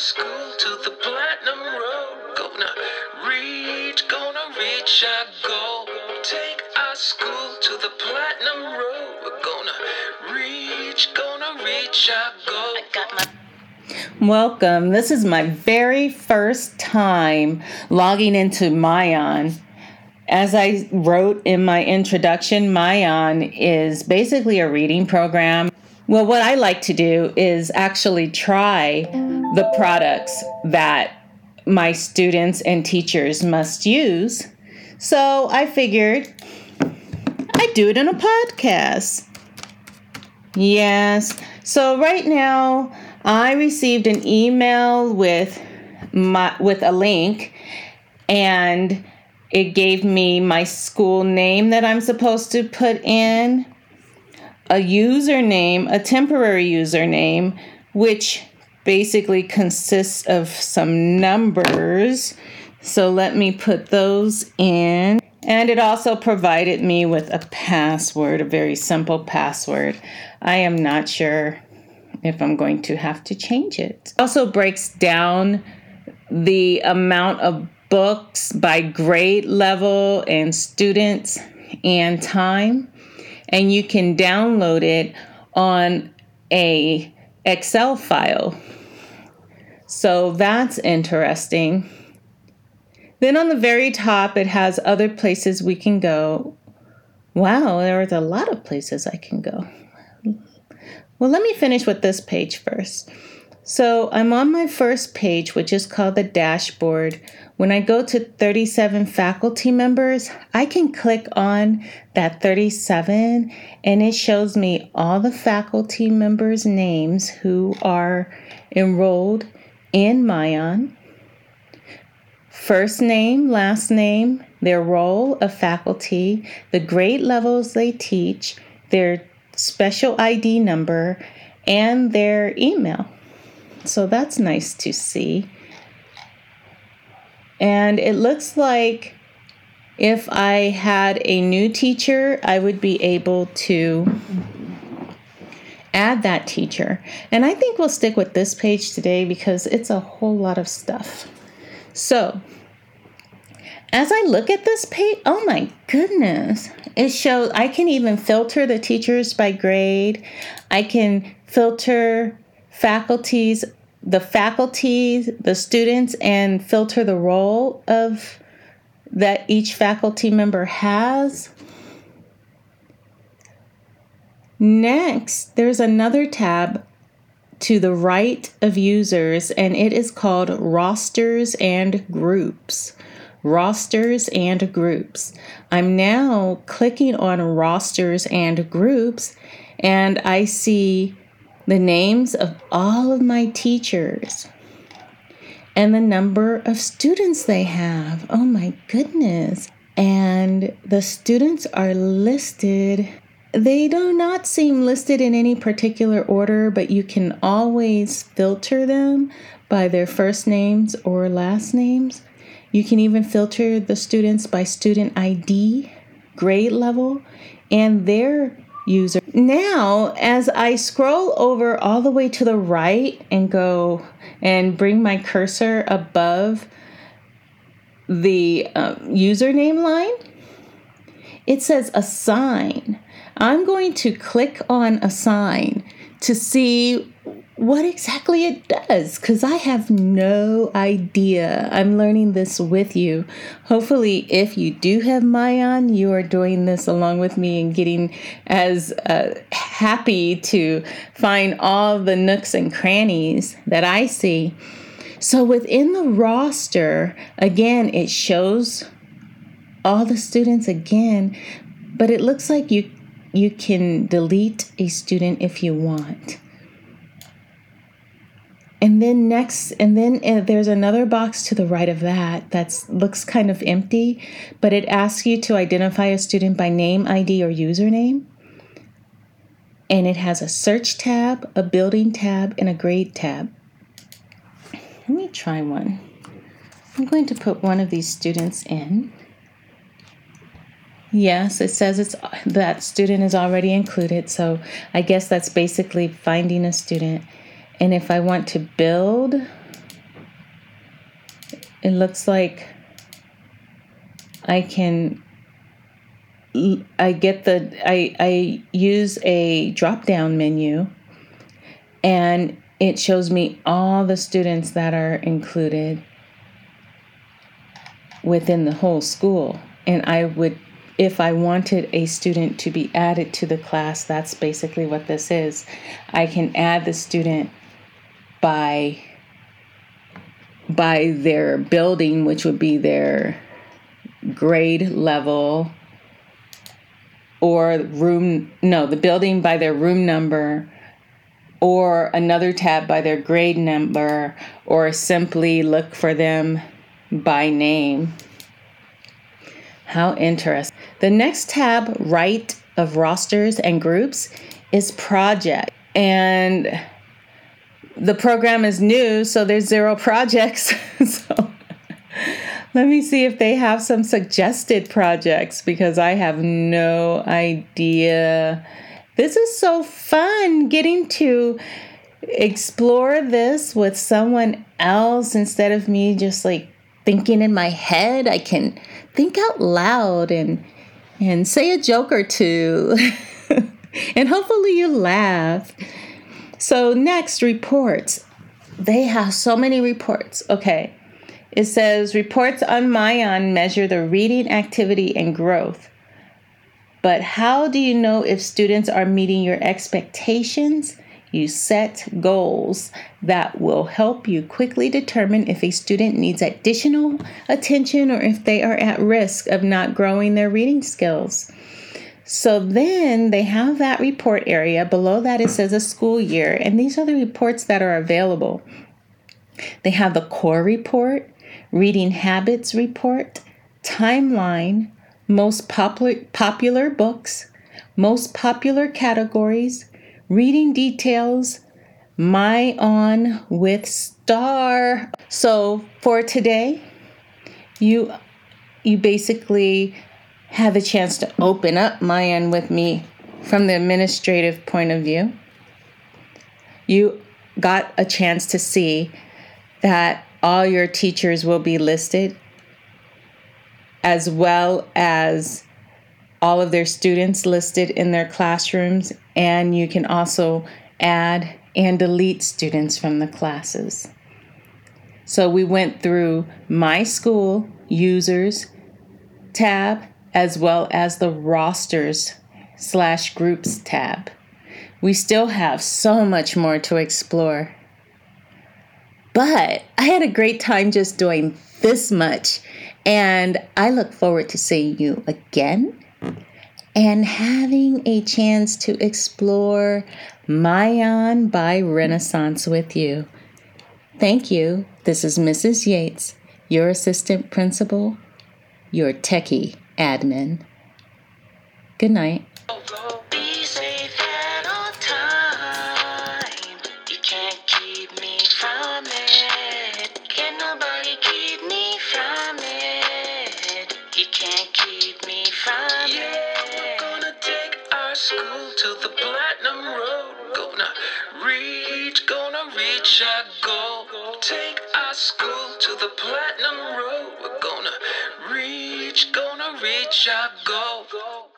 school to the platinum road. Gonna reach, gonna reach our goal. Take our school to the platinum road. We're gonna reach, gonna reach our goal. I got my Welcome. This is my very first time logging into MyON. As I wrote in my introduction, MyON is basically a reading program. Well, what I like to do is actually try the products that my students and teachers must use. So I figured I'd do it in a podcast. Yes. So right now, I received an email with my with a link and it gave me my school name that I'm supposed to put in, a username, a temporary username, which basically consists of some numbers. So let me put those in. And it also provided me with a password, a very simple password. I am not sure if I'm going to have to change it. Also breaks down the amount of books by grade level and students and time and you can download it on a Excel file. So that's interesting. Then on the very top it has other places we can go. Wow, there's a lot of places I can go. Well, let me finish with this page first. So I'm on my first page, which is called the dashboard. When I go to 37 faculty members, I can click on that 37 and it shows me all the faculty members' names who are enrolled in MyON. First name, last name, their role of faculty, the grade levels they teach, their special ID number, and their email. So that's nice to see. And it looks like if I had a new teacher, I would be able to add that teacher. And I think we'll stick with this page today because it's a whole lot of stuff. So, as I look at this page, oh my goodness, it shows I can even filter the teachers by grade. I can filter faculties, the faculty, the students, and filter the role of that each faculty member has. Next, there's another tab to the right of users, and it is called Rosters and Groups rosters and groups. I'm now clicking on rosters and groups and I see the names of all of my teachers and the number of students they have. Oh my goodness. And the students are listed. They do not seem listed in any particular order, but you can always filter them by their first names or last names. You can even filter the students by student ID, grade level, and their user. Now, as I scroll over all the way to the right and go and bring my cursor above the uh, username line, it says assign. I'm going to click on assign to see what exactly it does because I have no idea. I'm learning this with you. Hopefully, if you do have MyON, you are doing this along with me and getting as uh, happy to find all the nooks and crannies that I see. So, within the roster, again, it shows all the students again, but it looks like you you can delete a student if you want. And then next, and then uh, there's another box to the right of that that looks kind of empty, but it asks you to identify a student by name, ID, or username. And it has a search tab, a building tab, and a grade tab. Let me try one. I'm going to put one of these students in. Yes, it says it's that student is already included, so I guess that's basically finding a student. And if I want to build it looks like I can I get the I I use a drop down menu and it shows me all the students that are included within the whole school and I would if I wanted a student to be added to the class that's basically what this is. I can add the student by by their building which would be their grade level or room no the building by their room number or another tab by their grade number or simply look for them by name. How interesting the next tab right of rosters and groups is project and the program is new so there's zero projects so let me see if they have some suggested projects because I have no idea. This is so fun getting to explore this with someone else instead of me just like thinking in my head. I can think out loud and and say a joke or two. and hopefully you laugh. So next reports. They have so many reports. Okay. It says reports on MyON measure the reading activity and growth. But how do you know if students are meeting your expectations? You set goals that will help you quickly determine if a student needs additional attention or if they are at risk of not growing their reading skills. So then they have that report area. Below that, it says a school year, and these are the reports that are available. They have the core report, Reading Habits Report, Timeline, Most popular, popular books, Most popular categories, Reading Details, MyON with Star. So for today, you you basically have a chance to open up my MyON with me from the administrative point of view. You got a chance to see that all your teachers will be listed, as well as all of their students listed in their classrooms, and you can also add and delete students from the classes. So we went through My School Users tab as well as the Rosters slash Groups tab. We still have so much more to explore. But I had a great time just doing this much. And I look forward to seeing you again and having a chance to explore MyON by Renaissance with you. Thank you. This is Mrs. Yates, your assistant principal, your techie admin. Good night. School to the platinum road. Gonna reach, gonna reach our goal. Take our school to the platinum road. We're gonna reach, gonna reach our goal.